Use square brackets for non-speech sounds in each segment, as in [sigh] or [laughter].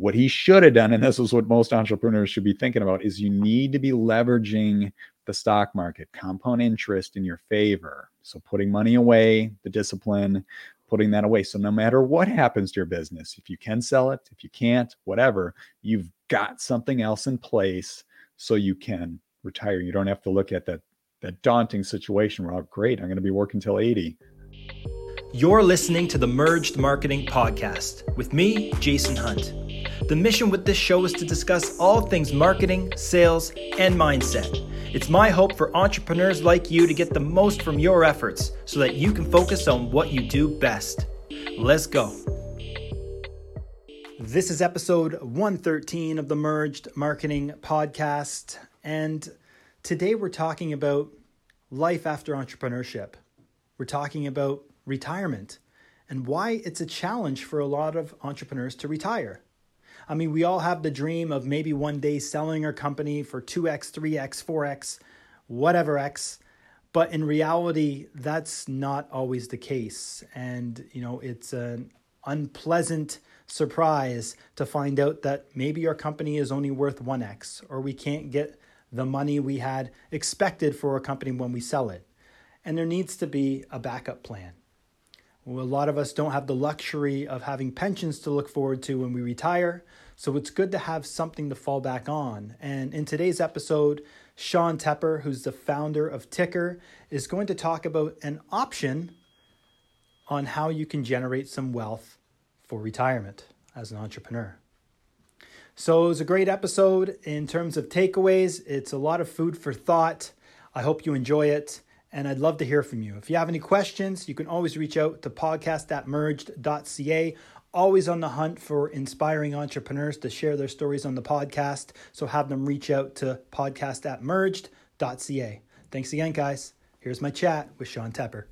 what he should have done, and this is what most entrepreneurs should be thinking about, is you need to be leveraging the stock market, compound interest in your favor. So putting money away, the discipline, putting that away. So no matter what happens to your business, if you can sell it, if you can't, whatever, you've got something else in place so you can retire. You don't have to look at that that daunting situation where, oh, great, I'm going to be working till 80. You're listening to the Merged Marketing Podcast with me, Jason Hunt. The mission with this show is to discuss all things marketing, sales, and mindset. It's my hope for entrepreneurs like you to get the most from your efforts so that you can focus on what you do best. Let's go. This is episode 113 of the Merged Marketing Podcast. And today we're talking about life after entrepreneurship. We're talking about retirement and why it's a challenge for a lot of entrepreneurs to retire. I mean, we all have the dream of maybe one day selling our company for 2x, 3x, 4x, whatever x. But in reality, that's not always the case. And, you know, it's an unpleasant surprise to find out that maybe our company is only worth 1x or we can't get the money we had expected for a company when we sell it. And there needs to be a backup plan. Well, a lot of us don't have the luxury of having pensions to look forward to when we retire, so it's good to have something to fall back on. And in today's episode, Sean Tepper, who's the founder of Tykr, is going to talk about an option on how you can generate some wealth for retirement as an entrepreneur. So it was a great episode in terms of takeaways. It's a lot of food for thought. I hope you enjoy it and I'd love to hear from you. If you have any questions, you can always reach out to podcast at merged.ca. Always on the hunt for inspiring entrepreneurs to share their stories on the podcast. So have them reach out to podcast at merged.ca. Thanks again, guys. Here's my chat with Sean Tepper.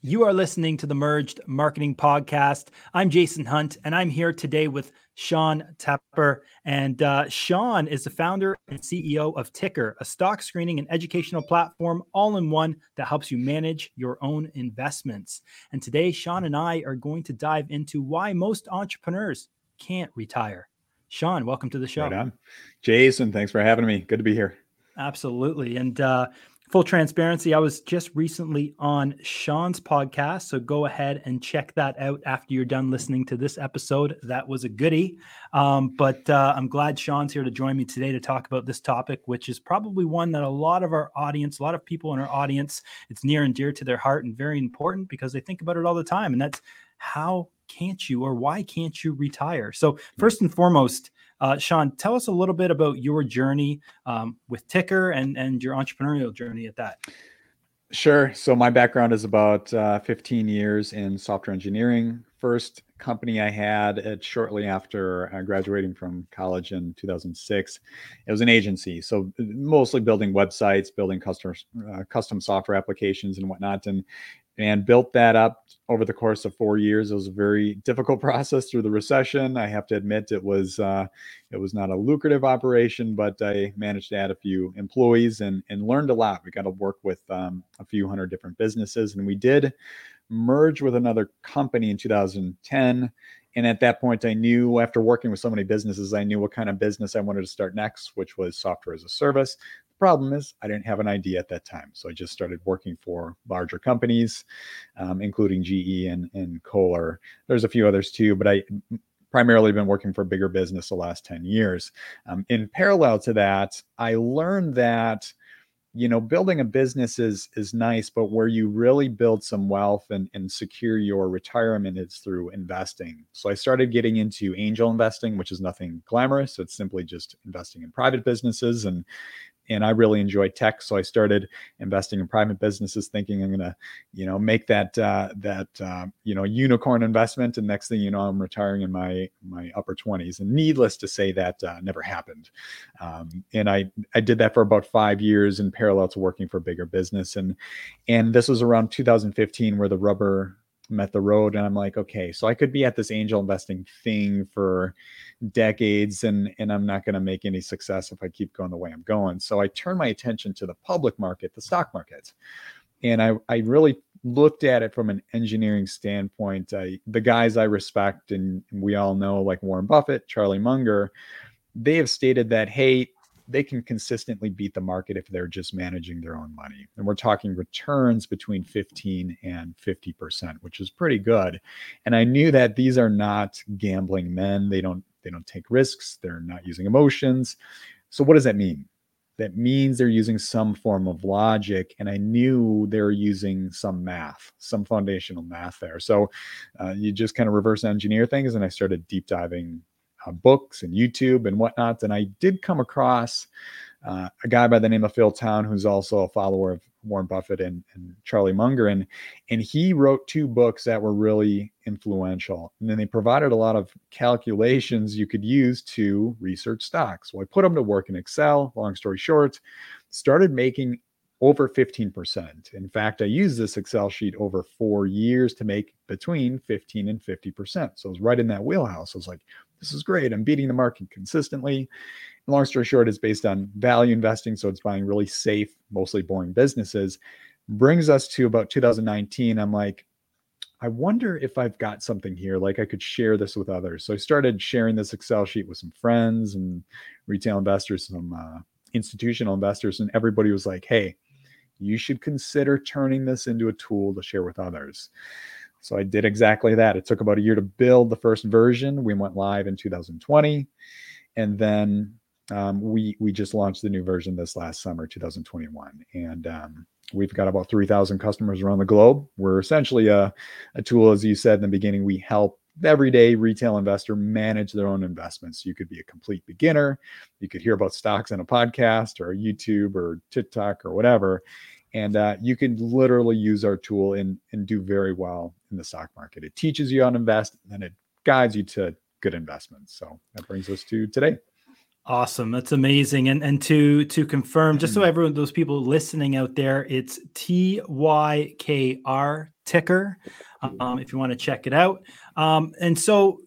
You are listening to the Merged Marketing Podcast. I'm Jason Hunt, and I'm here today with Sean Tepper. And uh, Sean is the founder and CEO of Tykr, a stock screening and educational platform all in one that helps you manage your own investments. And today, Sean and I are going to dive into why most entrepreneurs can't retire. Sean, welcome to the show. Right on. Jason, thanks for having me. Good to be here. Absolutely. And uh, full transparency, I was just recently on Sean's podcast. So go ahead and check that out after you're done listening to this episode. That was a goodie. Um, but uh, I'm glad Sean's here to join me today to talk about this topic, which is probably one that a lot of our audience, a lot of people in our audience, it's near and dear to their heart and very important because they think about it all the time. And that's how can't you or why can't you retire? So, first and foremost, uh, Sean, tell us a little bit about your journey um, with Tykr and, and your entrepreneurial journey at that. Sure. So my background is about uh, 15 years in software engineering. First company I had at shortly after uh, graduating from college in 2006. It was an agency, so mostly building websites, building custom uh, custom software applications and whatnot. And and built that up over the course of four years. It was a very difficult [laughs] process through the recession. I have to admit it was uh, it was not a lucrative operation, but I managed to add a few employees and and learned a lot. We got to work with um, a few hundred different businesses, and we did merge with another company in 2010. And at that point, I knew after working with so many businesses, I knew what kind of business I wanted to start next, which was software as a service problem is I didn't have an idea at that time. So I just started working for larger companies, um, including GE and, and Kohler. There's a few others too, but I primarily been working for bigger business the last 10 years. Um, in parallel to that, I learned that you know building a business is is nice but where you really build some wealth and, and secure your retirement is through investing so i started getting into angel investing which is nothing glamorous it's simply just investing in private businesses and and I really enjoy tech. So I started investing in private businesses, thinking I'm going to, you know, make that uh, that uh, you know unicorn investment. And next thing you know, I'm retiring in my my upper 20s. And needless to say, that uh, never happened. Um, and I I did that for about five years in parallel to working for a bigger business. And and this was around 2015 where the rubber met the road and i'm like okay so i could be at this angel investing thing for decades and and i'm not going to make any success if i keep going the way i'm going so i turn my attention to the public market the stock market and I I really looked at it from an engineering standpoint. I, the guys I respect and we all know, like Warren Buffett, Charlie Munger, they have stated that hey, they can consistently beat the market if they're just managing their own money. And we're talking returns between 15 and 50%, which is pretty good. And I knew that these are not gambling men. They don't they don't take risks. They're not using emotions. So what does that mean? That means they're using some form of logic, and I knew they were using some math, some foundational math there. So uh, you just kind of reverse engineer things, and I started deep diving uh, books and YouTube and whatnot. And I did come across uh, a guy by the name of Phil Town, who's also a follower of Warren Buffett and, and Charlie Munger, and and he wrote two books that were really influential. And then they provided a lot of calculations you could use to research stocks. Well, I put them to work in Excel. Long story short, started making over 15%. In fact, I used this Excel sheet over four years to make between 15 and 50%. So I was right in that wheelhouse. I was like, this is great. I'm beating the market consistently. Long story short, it's based on value investing. So it's buying really safe, mostly boring businesses. Brings us to about 2019. I'm like, I wonder if I've got something here, like I could share this with others. So I started sharing this Excel sheet with some friends and retail investors, some uh, institutional investors, and everybody was like, hey, you should consider turning this into a tool to share with others. So I did exactly that. It took about a year to build the first version. We went live in 2020, and then um, we we just launched the new version this last summer, 2021, and um, we've got about 3,000 customers around the globe. We're essentially a, a tool, as you said in the beginning. We help everyday retail investor manage their own investments. You could be a complete beginner. You could hear about stocks on a podcast or YouTube or TikTok or whatever. And uh, you can literally use our tool and, and do very well in the stock market. It teaches you how to invest and it guides you to good investments. So that brings us to today. Awesome. That's amazing. And and to to confirm, just so mm-hmm. everyone, those people listening out there, it's T Y K R tykr. Um, if you want to check it out. Um, and so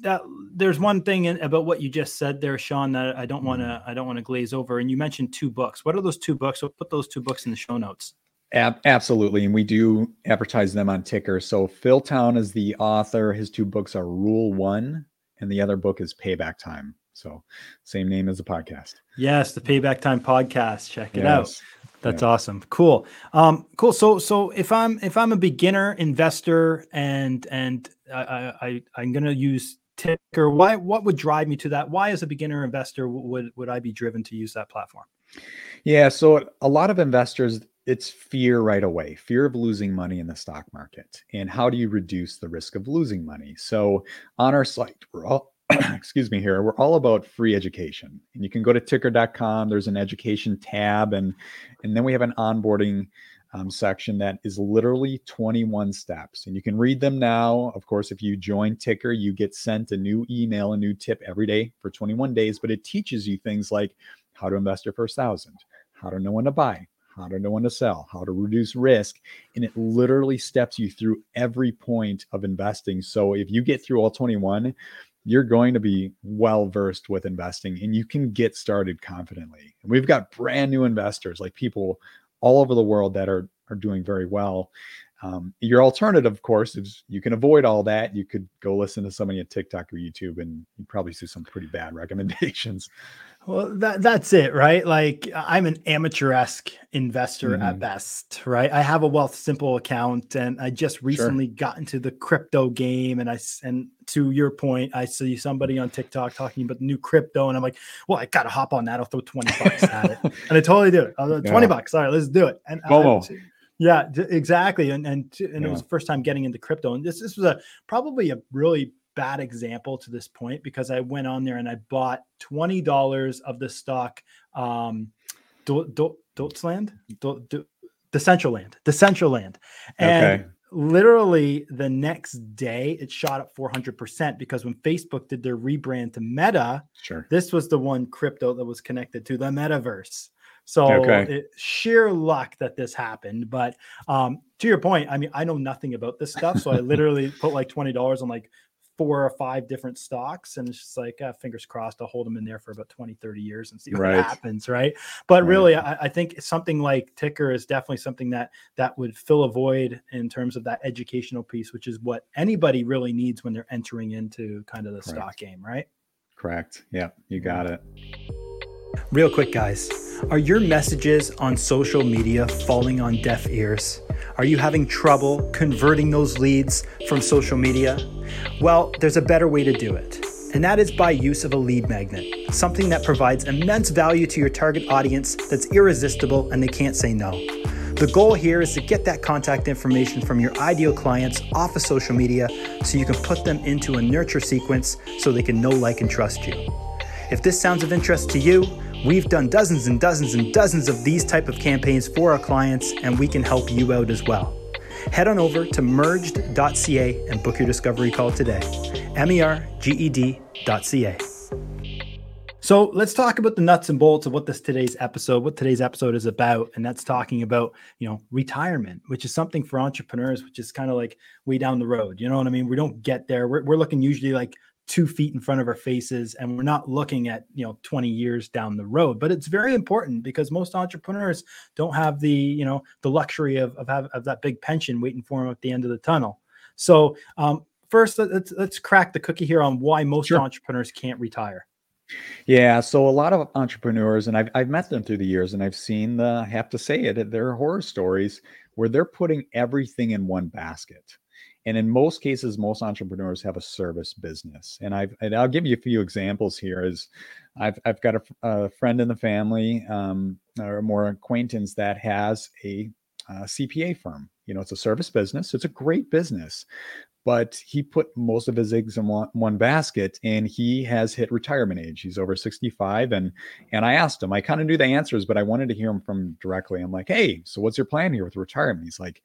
that there's one thing about what you just said there, Sean, that I don't want to mm-hmm. I don't want to glaze over. And you mentioned two books. What are those two books? So put those two books in the show notes. Ab- absolutely, and we do advertise them on Tykr. So Phil Town is the author. His two books are Rule One, and the other book is Payback Time. So same name as the podcast. Yes, the Payback Time podcast. Check it yes. out. That's yeah. awesome. Cool. Um, cool. So so if I'm if I'm a beginner investor and and I, I I'm gonna use tykr why what would drive me to that why as a beginner investor would would i be driven to use that platform yeah so a lot of investors it's fear right away fear of losing money in the stock market and how do you reduce the risk of losing money so on our site we're all [clears throat] excuse me here we're all about free education and you can go to tykr.com there's an education tab and and then we have an onboarding um, section that is literally 21 steps. And you can read them now. Of course, if you join Tykr, you get sent a new email, a new tip every day for 21 days, but it teaches you things like how to invest your first thousand, how to know when to buy, how to know when to sell, how to reduce risk. And it literally steps you through every point of investing. So if you get through all 21, you're going to be well versed with investing and you can get started confidently. And we've got brand new investors, like people all over the world that are are doing very well. Um, your alternative, of course, is you can avoid all that. You could go listen to somebody at TikTok or YouTube, and you probably see some pretty bad [laughs] recommendations. Well, that that's it, right? Like I'm an amateur-esque investor mm-hmm. at best, right? I have a Wealthsimple account, and I just recently sure. got into the crypto game. And I and to your point, I see somebody on TikTok talking about new crypto, and I'm like, well, I gotta hop on that. I'll throw twenty bucks at it, [laughs] and I totally do it. I'll twenty yeah. bucks. All right, let's do it. And Momo. I, yeah, exactly. And and and yeah. it was the first time getting into crypto, and this this was a probably a really bad example to this point because I went on there and I bought twenty dollars of the stock, um, Do, Do, Dotsland, Do, Do, Decentraland, Decentraland, and. Okay. Literally the next day, it shot up 400% because when Facebook did their rebrand to Meta, sure. this was the one crypto that was connected to the metaverse. So okay. it, sheer luck that this happened. But um, to your point, I mean, I know nothing about this stuff. So I [laughs] literally put like $20 on like four or five different stocks and it's just like uh, fingers crossed i'll hold them in there for about 20 30 years and see what Right. happens right but Right. really I, I think something like tykr is definitely something that that would fill a void in terms of that educational piece which is what anybody really needs when they're entering into kind of the Correct. stock game right Correct. Yeah, you got it. Real quick, guys. Are your messages on social media falling on deaf ears? Are you having trouble converting those leads from social media? Well, there's a better way to do it, and that is by use of a lead magnet, something that provides immense value to your target audience that's irresistible and they can't say no. The goal here is to get that contact information from your ideal clients off of social media so you can put them into a nurture sequence so they can know, like, and trust you. If this sounds of interest to you, we've done dozens and dozens and dozens of these type of campaigns for our clients and we can help you out as well. Head on over to merged.ca and book your discovery call today. M E R G E D.ca. So let's talk about the nuts and bolts of what this today's episode, what today's episode is about, and that's talking about you know retirement, which is something for entrepreneurs, which is kind of like way down the road. You know what I mean? We don't get there. We're, we're looking usually like two feet in front of our faces, and we're not looking at you know 20 years down the road. But it's very important because most entrepreneurs don't have the you know the luxury of of, have, of that big pension waiting for them at the end of the tunnel. So um, first, let- let's let's crack the cookie here on why most Sure. entrepreneurs can't retire. Yeah, so a lot of entrepreneurs, and I've I've met them through the years, and I've seen the I have to say it, there are horror stories where they're putting everything in one basket. And in most cases, most entrepreneurs have a service business. And I've and I'll give you a few examples here. Is I've I've got a friend in the family, um, or more acquaintance that has a, uh CPA firm. You know, it's a service business. It's a great business, but he put most of his eggs in one, one basket and he has hit retirement age he's over 65 and and i asked him i kind of knew the answers but i wanted to hear him from directly i'm like hey so what's your plan here with retirement he's like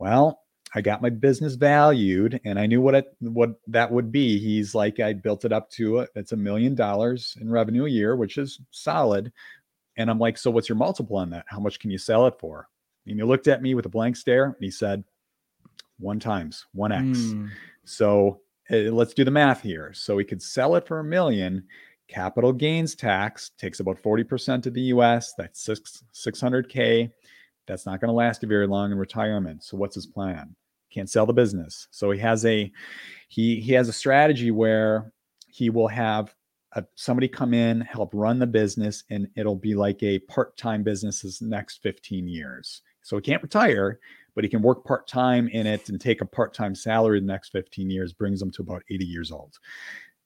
well i got my business valued and i knew what it what that would be he's like i built it up to it it's a million dollars in revenue a year which is solid and i'm like so what's your multiple on that how much can you sell it for and he looked at me with a blank stare and he said one times one x Mm. so uh, let's do the math here. So we could sell it for a million. Capital gains tax takes about 40% of the US. That's six, 600K. That's not going to last you very long in retirement. So what's his plan? Can't sell the business. So he has a he he has a strategy where he will have a, somebody come in, help run the business, and it'll be like a part-time business his next 15 years. So he can't retire, but he can work part time in it and take a part time salary the next 15 years, brings him to about 80 years old.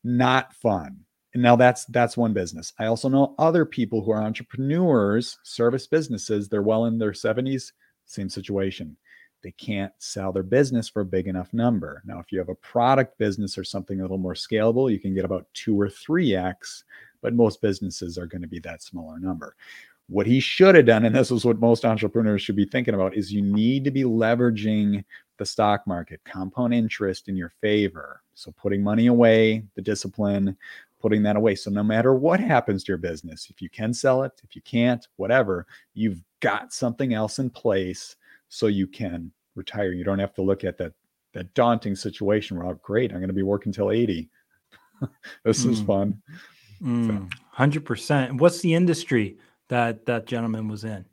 Not fun. And now that's that's one business. I also know other people who are entrepreneurs, service businesses, they're well in their 70s, same situation. They can't sell their business for a big enough number. Now, if you have a product business or something a little more scalable, you can get about two or three X, but most businesses are going to be that smaller number. What he should have done, and this is what most entrepreneurs should be thinking about, is you need to be leveraging the stock market, compound interest in your favor. So putting money away, the discipline, putting that away. So no matter what happens to your business, if you can sell it, if you can't, whatever, you've got something else in place so you can retire. You don't have to look at that that daunting situation where, oh, great, I'm going to be working till 80. [laughs] this is Mm. fun. Mm, Hundred percent. What's the industry that that gentleman was in?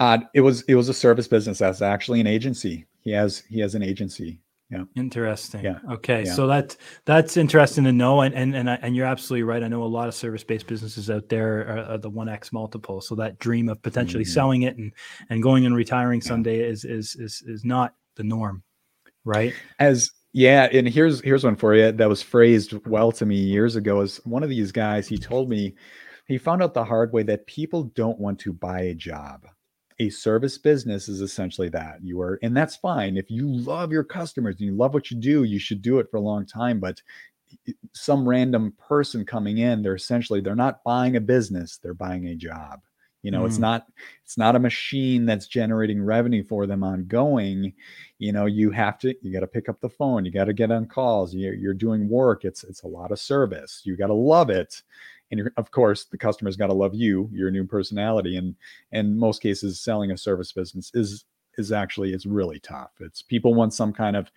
Uh, it was it was a service business. That's actually an agency. He has he has an agency. Yeah interesting. Yeah, Okay. yeah. So that that's interesting to know, and and and, I, and you're absolutely right. I know a lot of service based businesses out there are, are the one x multiple. So that dream of potentially Mhm. selling it and and going and retiring Yeah. someday is is is is not the norm, right? as yeah and here's here's one for you that was phrased well to me years ago as one of these guys he told me he found out the hard way that people don't want to buy a job a service business is essentially that. You are and that's fine. If you love your customers and you love what you do you should do it for a long time but some random person coming in they're essentially they're not buying a business they're buying a job. You know it's Mm. not it's not a machine that's generating revenue for them ongoing. You know you have to you got to pick up the phone you got to get on calls you're, you're doing work it's it's a lot of service you got to love it and of course the customer's got to love you your new personality and in most cases selling a service business is is actually it's really tough it's people want some kind of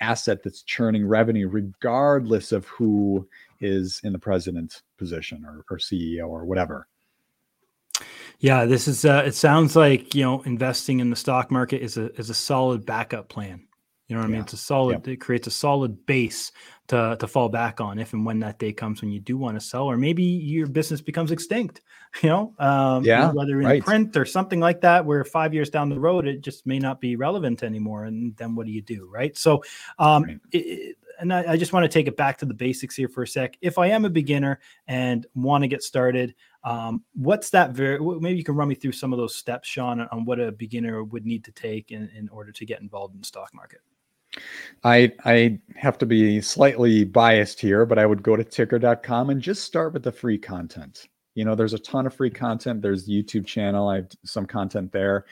asset that's churning revenue regardless of who is in the president position or, or CEO or whatever. Yeah, this is. Uh, it sounds like you know investing in the stock market is a is a solid backup plan. You know what I mean? It's a solid. Yep. It creates a solid base to to fall back on if and when that day comes when you do want to sell, or maybe your business becomes extinct. [laughs] You know, um, yeah, whether in right. print or something like that, where five years down the road it just may not be relevant anymore, and then what do you do, right? So, um, right. It, and I, I, just want to take it back to the basics here for a sec. If I am a beginner and want to get started, um, what's that very? Maybe you can run me through some of those steps, Sean, on what a beginner would need to take in, in order to get involved in the stock market. I I have to be slightly biased here, but I would go to tykr.com and just start with the free content. You know, there's a ton of free content. There's the YouTube channel. I have some content there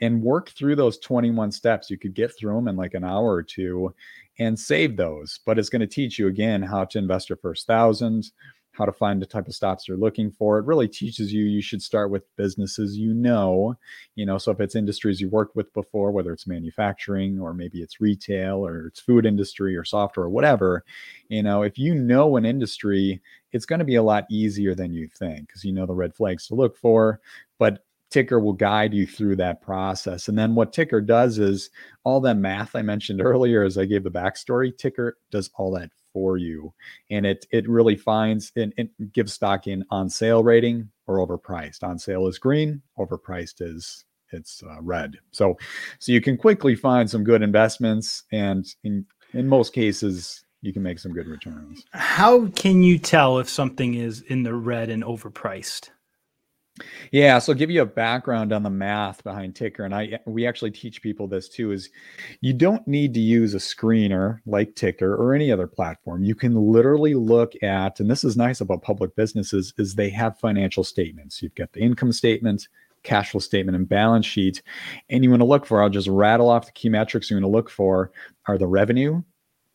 and work through those 21 steps. You could get through them in like an hour or two and save those. But it's going to teach you again how to invest your first thousand, how to find the type of stops you're looking for. It really teaches you you should start with businesses you know, you know, so if it's industries you worked with before, whether it's manufacturing or maybe it's retail or it's food industry or software or whatever, you know, if you know an industry, it's going to be a lot easier than you think because you know the red flags to look for. But Tykr will guide you through that process. And then what Tykr does is all that math I mentioned earlier, as I gave the backstory, Tykr does all that for you. And it it really finds and it gives stock in on sale rating or overpriced. On sale is green, overpriced is it's uh, red. So so you can quickly find some good investments and in in most cases you can make some good returns. How can you tell if something is in the red and overpriced? Yeah, so give you a background on the math behind Tykr, and I we actually teach people this too. Is you don't need to use a screener like Tykr or any other platform. You can literally look at, and this is nice about public businesses, is they have financial statements. You've got the income statement, cash flow statement, and balance sheet, and you want to look for. I'll just rattle off the key metrics you want to look for are the revenue,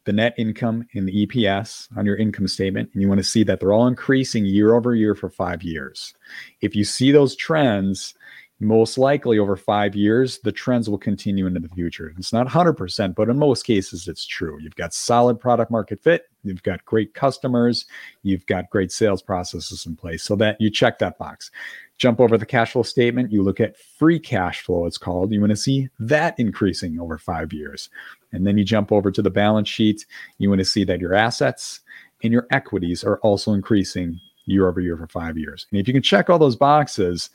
the net income and the EPS on your income statement, and you want to see that they're all increasing year over year for five years. If you see those trends, most likely over five years, the trends will continue into the future. It's not 100%, but in most cases, it's true. You've got solid product market fit, you've got great customers, you've got great sales processes in place so that you check that box. Jump over the cash flow statement, you look at free cash flow, it's called. You want to see that increasing over five years. And then you jump over to the balance sheet. You want to see that your assets and your equities are also increasing year over year for five years. And if you can check all those boxes,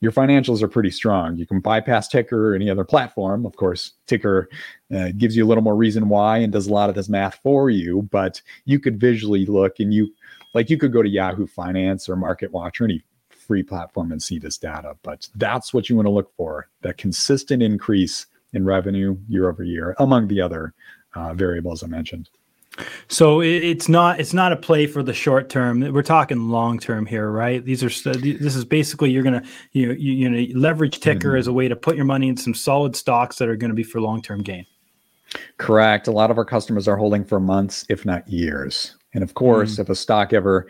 your financials are pretty strong. You can bypass Tykr or any other platform. Of course, Tykr uh, gives you a little more reason why and does a lot of this math for you, but you could visually look and you, like, you could go to Yahoo Finance or Market Watch or any free platform and see this data. But that's what you want to look for that consistent increase in revenue year over year, among the other uh, variables I mentioned. So it's not it's not a play for the short term. We're talking long term here, right? These are this is basically you're gonna you know, you, you know leverage tykr mm-hmm. as a way to put your money in some solid stocks that are going to be for long term gain. Correct. A lot of our customers are holding for months, if not years. And of course, mm. if a stock ever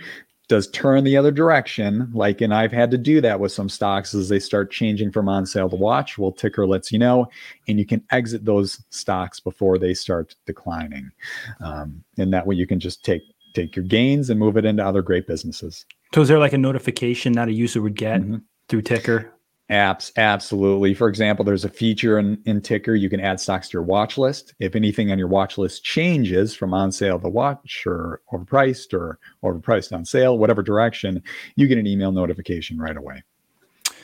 does turn the other direction, like, and I've had to do that with some stocks as they start changing from on sale to watch. Well, tykr lets you know, and you can exit those stocks before they start declining. Um, and that way you can just take take your gains and move it into other great businesses. So is there like a notification that a user would get mm-hmm. through tykr? Apps, absolutely. For example, there's a feature in, in Tykr you can add stocks to your watch list. If anything on your watch list changes from on sale to watch or overpriced or overpriced on sale, whatever direction, you get an email notification right away.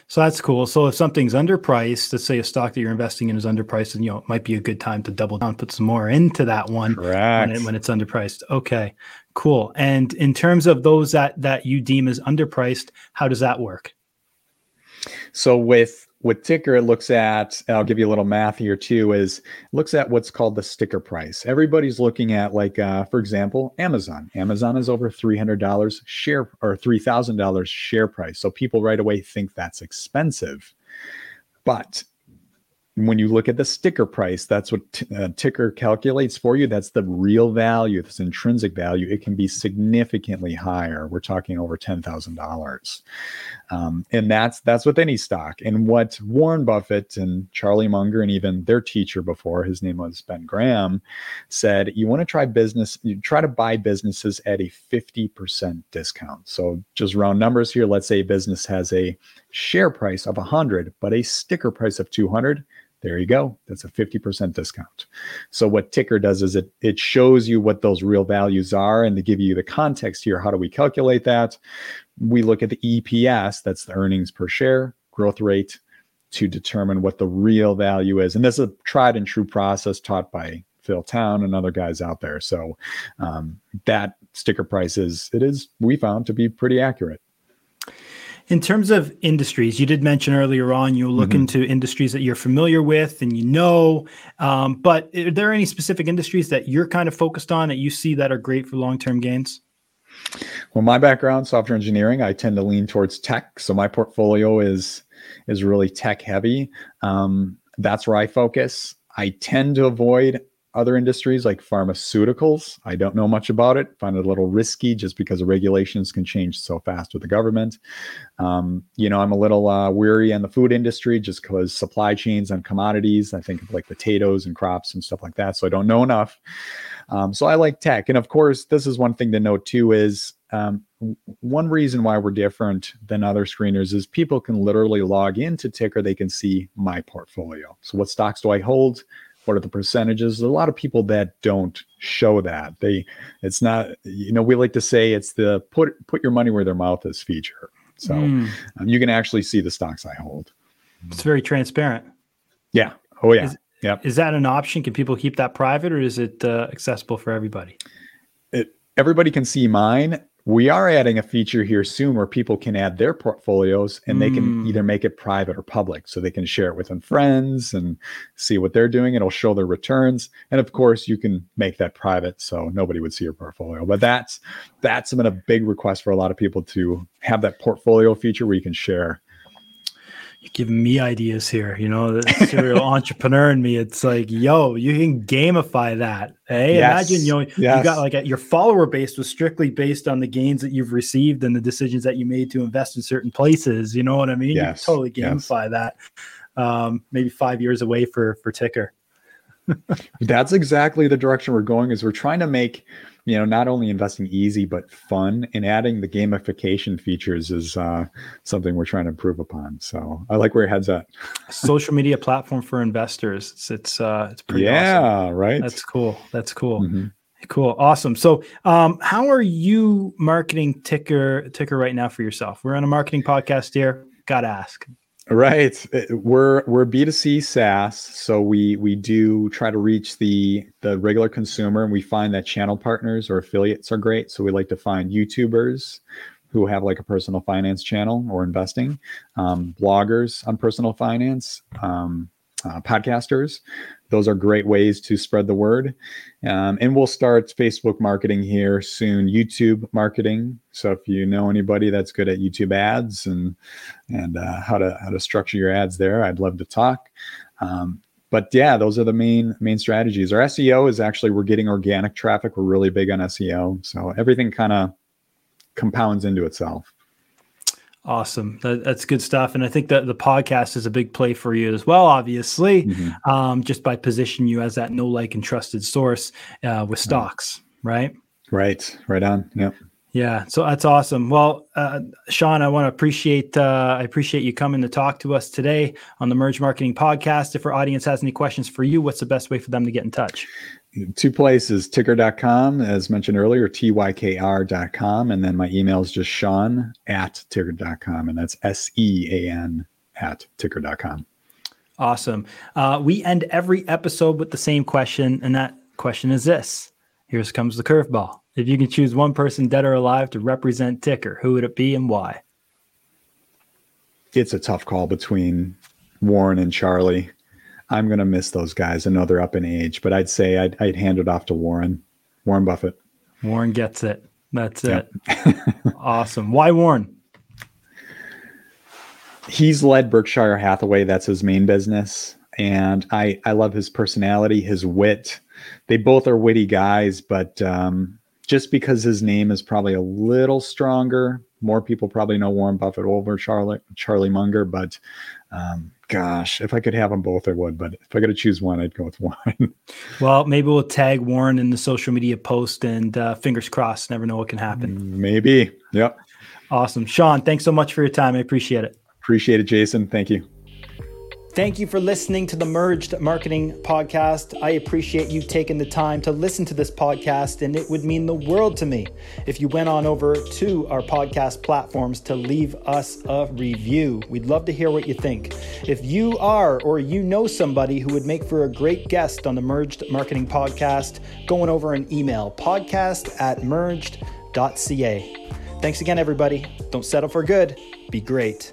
So that's cool. So if something's underpriced, let's say a stock that you're investing in is underpriced, and you know it might be a good time to double down, put some more into that one when, it, when, it's underpriced. Okay, cool. And in terms of those that that you deem as underpriced, how does that work? So with with tykr it looks at i'll give you a little math here too is looks at what's called the sticker price. Everybody's looking at like uh, for example amazon. Amazon is over $300 share or $3000 share price. So people right away think that's expensive. But when you look at the sticker price, that's what t- uh, tykr calculates for you. That's the real value, this intrinsic value. It can be significantly higher. We're talking over ten thousand um, dollars, and that's that's with any stock. And what Warren Buffett and Charlie Munger and even their teacher before, his name was Ben Graham, said you want to try business, you try to buy businesses at a fifty percent discount. So just round numbers here. Let's say a business has a share price of 100 but a sticker price of 200 there you go. That's a 50% discount. So what Tykr does is it it shows you what those real values are and to give you the context here, how do we calculate that? We look at the EPS, that's the earnings per share growth rate to determine what the real value is. And this is a tried and true process taught by Phil Town and other guys out there. So um, that sticker price is it is we found to be pretty accurate. In terms of industries, you did mention earlier on you look mm-hmm. into industries that you're familiar with and you know, um, but are there any specific industries that you're kind of focused on that you see that are great for long term gains? Well, my background, software engineering, I tend to lean towards tech. So my portfolio is is really tech heavy. Um, that's where I focus. I tend to avoid other industries like pharmaceuticals. I don't know much about it. Find it a little risky just because the regulations can change so fast with the government. Um, you know, I'm a little uh, weary on the food industry just because supply chains and commodities. I think of like potatoes and crops and stuff like that. So I don't know enough. Um, so I like tech, and of course, this is one thing to note too. Is um, one reason why we're different than other screeners is people can literally log into Tykr. They can see my portfolio. So what stocks do I hold? What are the percentages? There's a lot of people that don't show that. They it's not you know we like to say it's the put put your money where their mouth is feature. So mm. um, you can actually see the stocks i hold. It's very transparent. Yeah. Oh yeah. Yeah is that an option? Can people keep that private or is it uh, accessible for everybody? It, everybody can see mine we are adding a feature here soon where people can add their portfolios and they can hmm. either make it private or public. So they can share it with their friends and see what they're doing. It'll show their returns. And of course you can make that private so nobody would see your portfolio. But that's that's been a big request for a lot of people to have that portfolio feature where you can share you're giving me ideas here. You know, the [laughs] serial entrepreneur in me. It's like, yo, you can gamify that. Hey, yes. imagine you know yes. you got like a, your follower base was strictly based on the gains that you've received and the decisions that you made to invest in certain places. You know what I mean? Yes. You totally gamify that. Um, maybe five years away for for Tykr. [laughs] That's exactly the direction we're going. Is we're trying to make you know not only investing easy but fun and adding the gamification features is uh, something we're trying to improve upon so i like where your head's at social media platform for investors it's it's uh it's pretty yeah awesome. right that's cool that's cool mm-hmm. Cool, awesome. So, um, how are you marketing Tykr Tykr right now for yourself? We're on a marketing podcast here. Got to ask. Right. We're we're B2C SaaS, so we we do try to reach the the regular consumer and we find that channel partners or affiliates are great. So we like to find YouTubers who have like a personal finance channel or investing, um, bloggers on personal finance, um, uh, podcasters. Those are great ways to spread the word. Um, and we'll start Facebook marketing here soon, YouTube marketing. So if you know anybody that's good at YouTube ads and and uh, how to how to structure your ads there, I'd love to talk. Um, but yeah, those are the main main strategies. Our SEO is actually we're getting organic traffic. We're really big on SEO, so everything kind of compounds into itself. Awesome. That, that's good stuff. And I think that the podcast is a big play for you as well, obviously, mm-hmm. um, just by positioning you as that no like and trusted source uh, with stocks, right? Right. Right on. Yep. Yeah, so that's awesome. Well, uh, Sean, I want to appreciate uh, I appreciate you coming to talk to us today on the Merge Marketing Podcast. If our audience has any questions for you, what's the best way for them to get in touch? Two places tykr.com as mentioned earlier tykr.com and then my email is just sean at tykr.com and that's s-e-a-n at tykr.com awesome. Uh, we end every episode with the same question and that question is this. Here comes the curveball. If you can choose one person dead or alive to represent tykr who would it be and why? It's a tough call between warren and charlie I'm going to miss those guys. I know they're up in age, but I'd say I'd, I'd hand it off to Warren, Warren Buffett. Warren gets it. That's it. awesome. Why Warren? He's led Berkshire Hathaway. That's his main business. and I I love his personality, his wit. They both are witty guys, but um, just because his name is probably a little stronger, more people probably know Warren Buffett over Charlie Charlie Munger. But um, gosh, if I could have them both, I would. But if I got to choose one, I'd go with [laughs] one. well, maybe we'll tag Warren in the social media post, and uh, fingers crossed. Never know what can happen. Maybe. Yep. Awesome, Sean. Thanks so much for your time. I appreciate it. Appreciate it, Jason. Thank you. Thank you for listening to the Merged Marketing Podcast. I appreciate you taking the time to listen to this podcast, and it would mean the world to me if you went on over to our podcast platforms to leave us a review. We'd love to hear what you think. If you are or you know somebody who would make for a great guest on the Merged Marketing Podcast, go going over an email podcast at merged.ca. Thanks again, everybody. Don't settle for good, be great.